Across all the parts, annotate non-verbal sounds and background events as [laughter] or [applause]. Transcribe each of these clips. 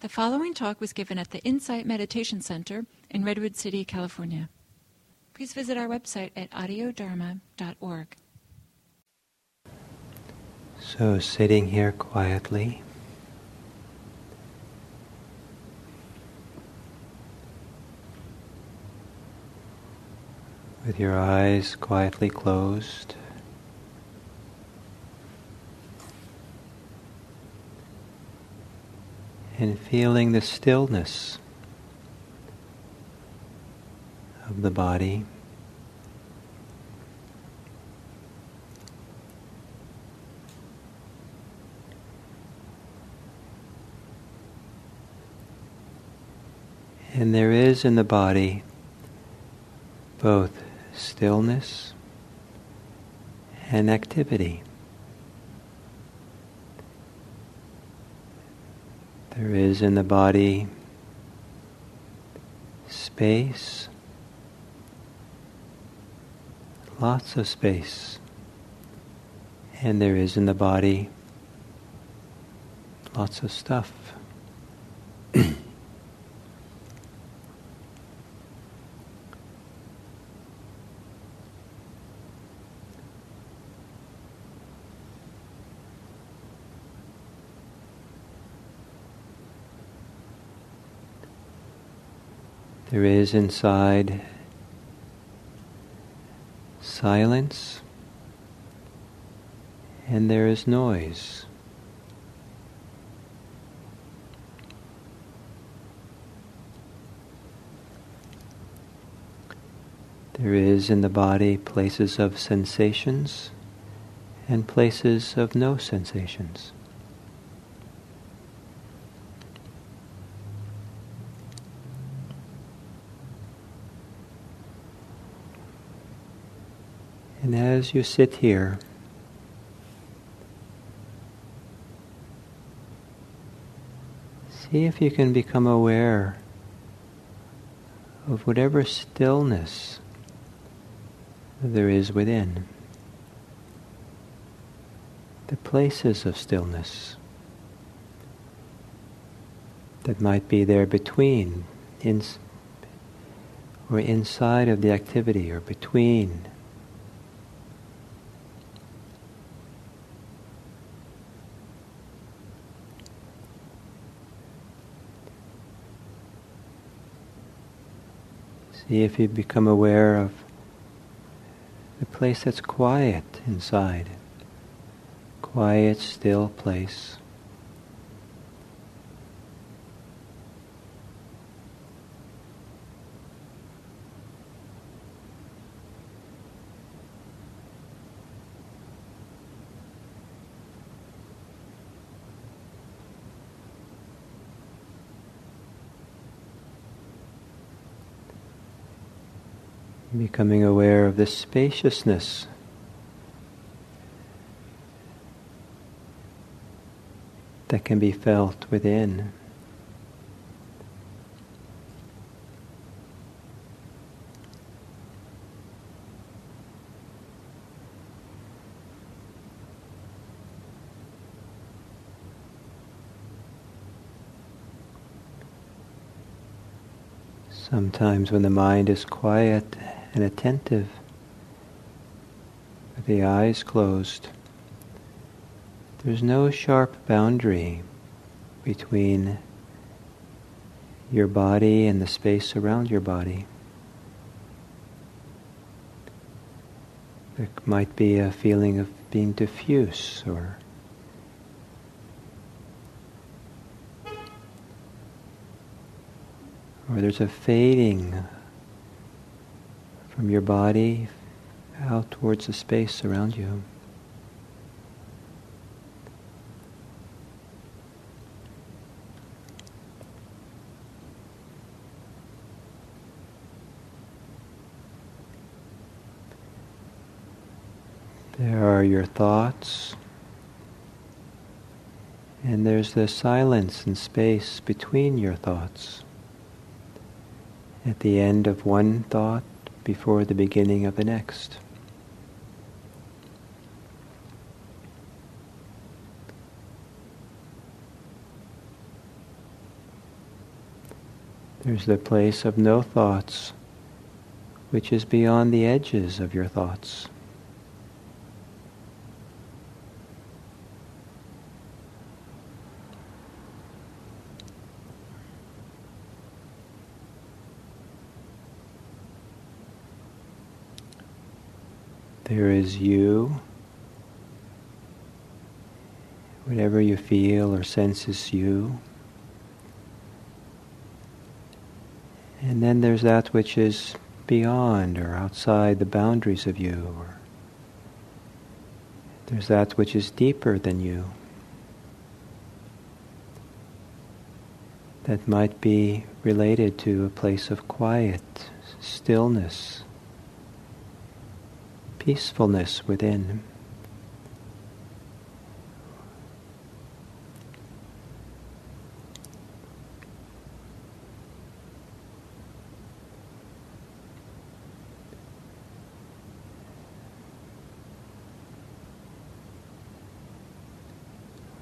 The following talk was given at the Insight Meditation Center in Redwood City, California. Please visit our website at audiodharma.org. So, sitting here quietly, with your eyes quietly closed. And feeling the stillness of the body. And there is in the body both stillness and activity. There is in the body space, lots of space, and there is in the body lots of stuff. [clears throat] There is inside silence and there is noise. There is in the body places of sensations and places of no sensations. And as you sit here, see if you can become aware of whatever stillness there is within. The places of stillness that might be there between, in, or inside of the activity, or between See if you become aware of the place that's quiet inside. Quiet, still place. Becoming aware of this spaciousness that can be felt within. Sometimes when the mind is quiet and attentive, with the eyes closed. There's no sharp boundary between your body and the space around your body. There might be a feeling of being diffuse or or there's a fading from your body out towards the space around you. There are your thoughts, and there's the silence and space between your thoughts. At the end of one thought, before the beginning of the next. There's the place of no thoughts, which is beyond the edges of your thoughts. There is you, whatever you feel or sense is you. And then there's that which is beyond or outside the boundaries of you, or there's that which is deeper than you. That might be related to a place of quiet, stillness peacefulness within.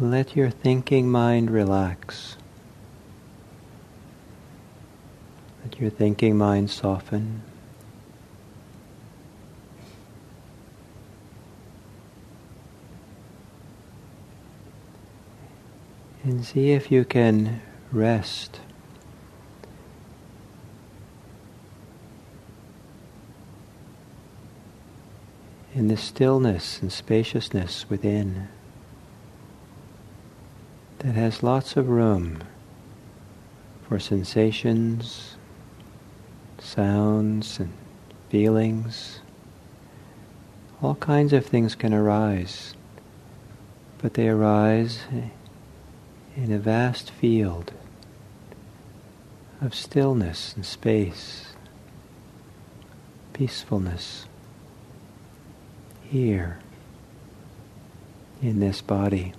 Let your thinking mind relax. Let your thinking mind soften. And see if you can rest. In the stillness and spaciousness within that has lots of room for sensations, sounds, and feelings. All kinds of things can arise, but they arise in a vast field of stillness and space, peacefulness here in this body.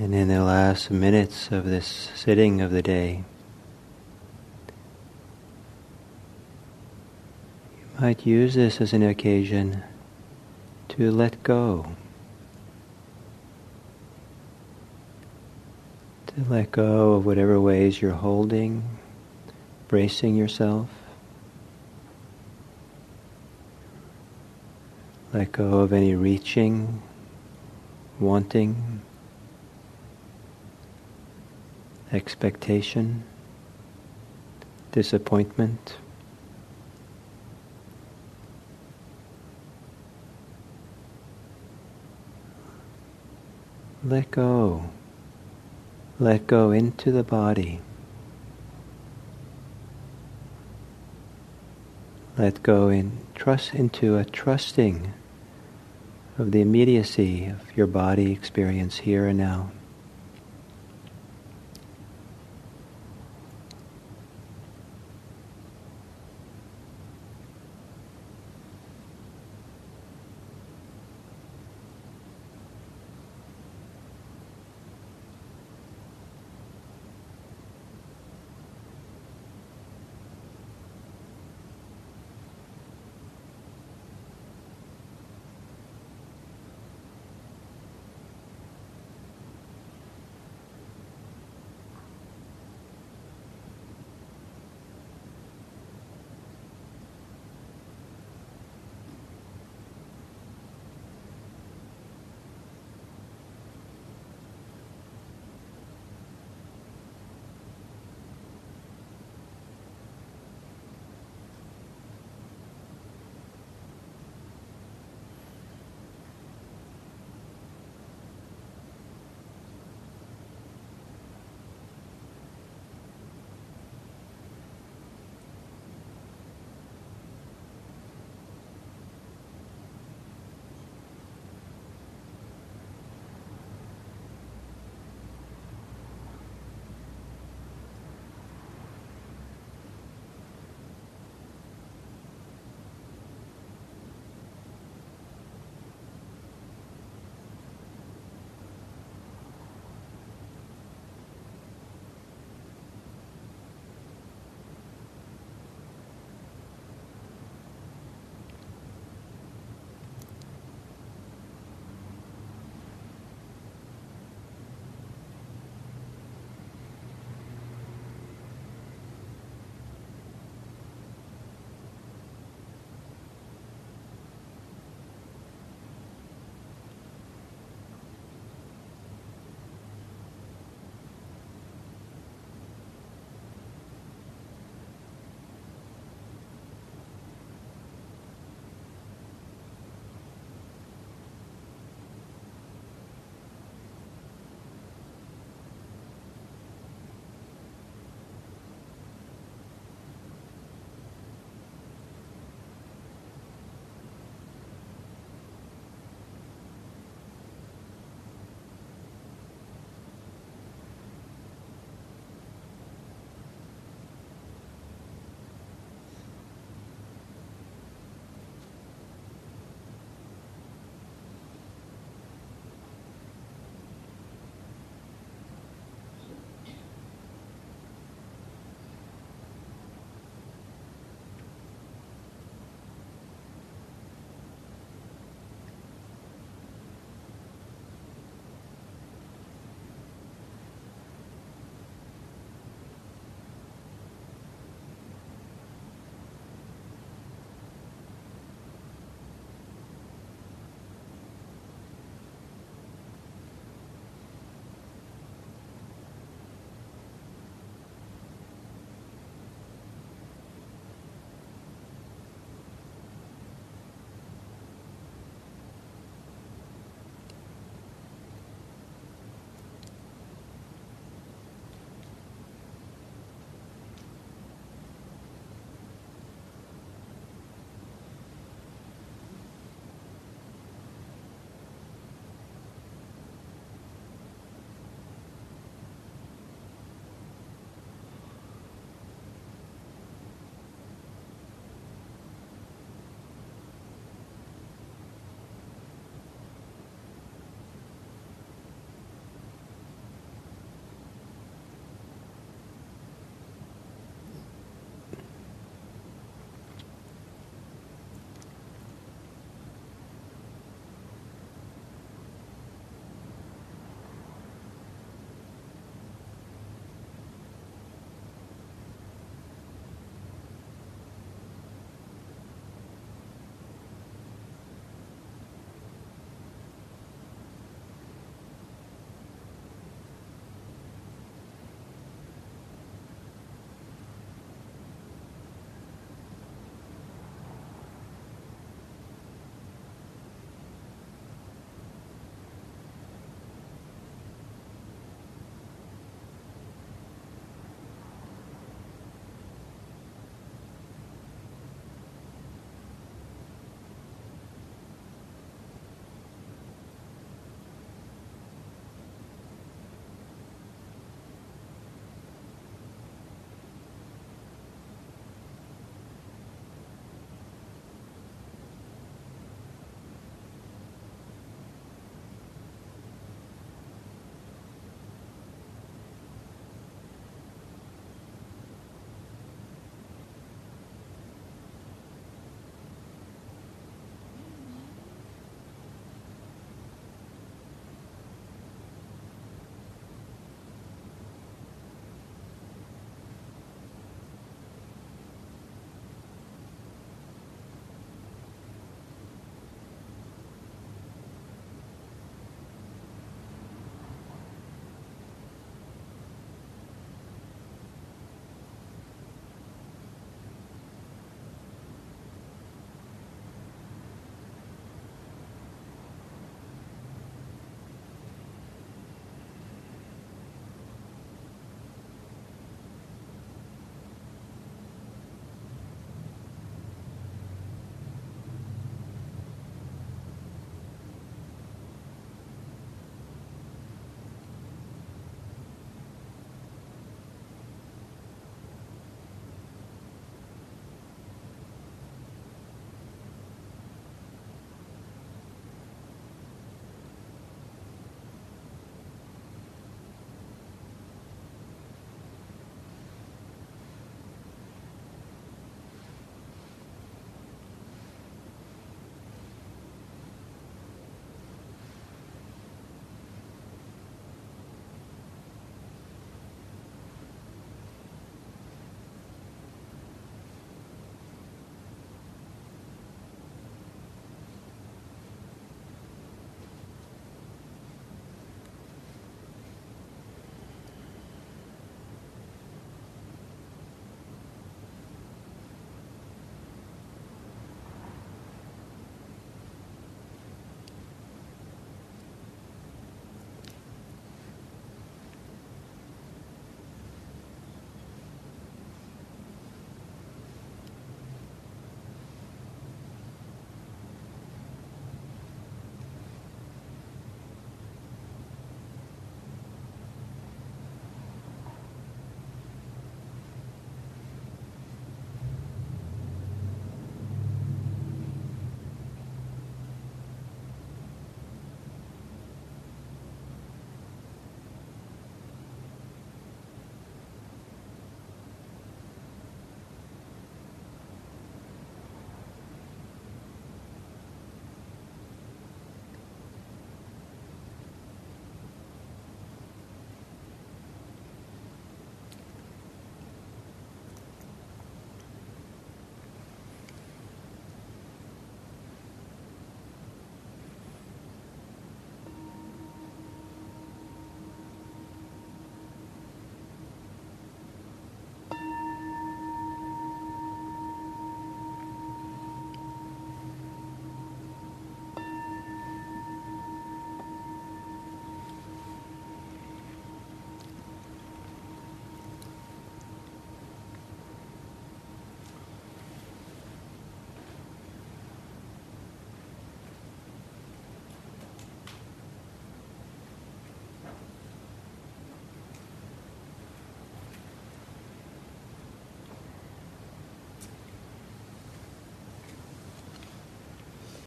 And in the last minutes of this sitting of the day, you might use this as an occasion to let go. To let go of whatever ways you're holding, bracing yourself. Let go of any reaching, wanting, expectation, disappointment. Let go. Let go into the body. Let go in trust into a trusting of the immediacy of your body experience here and now.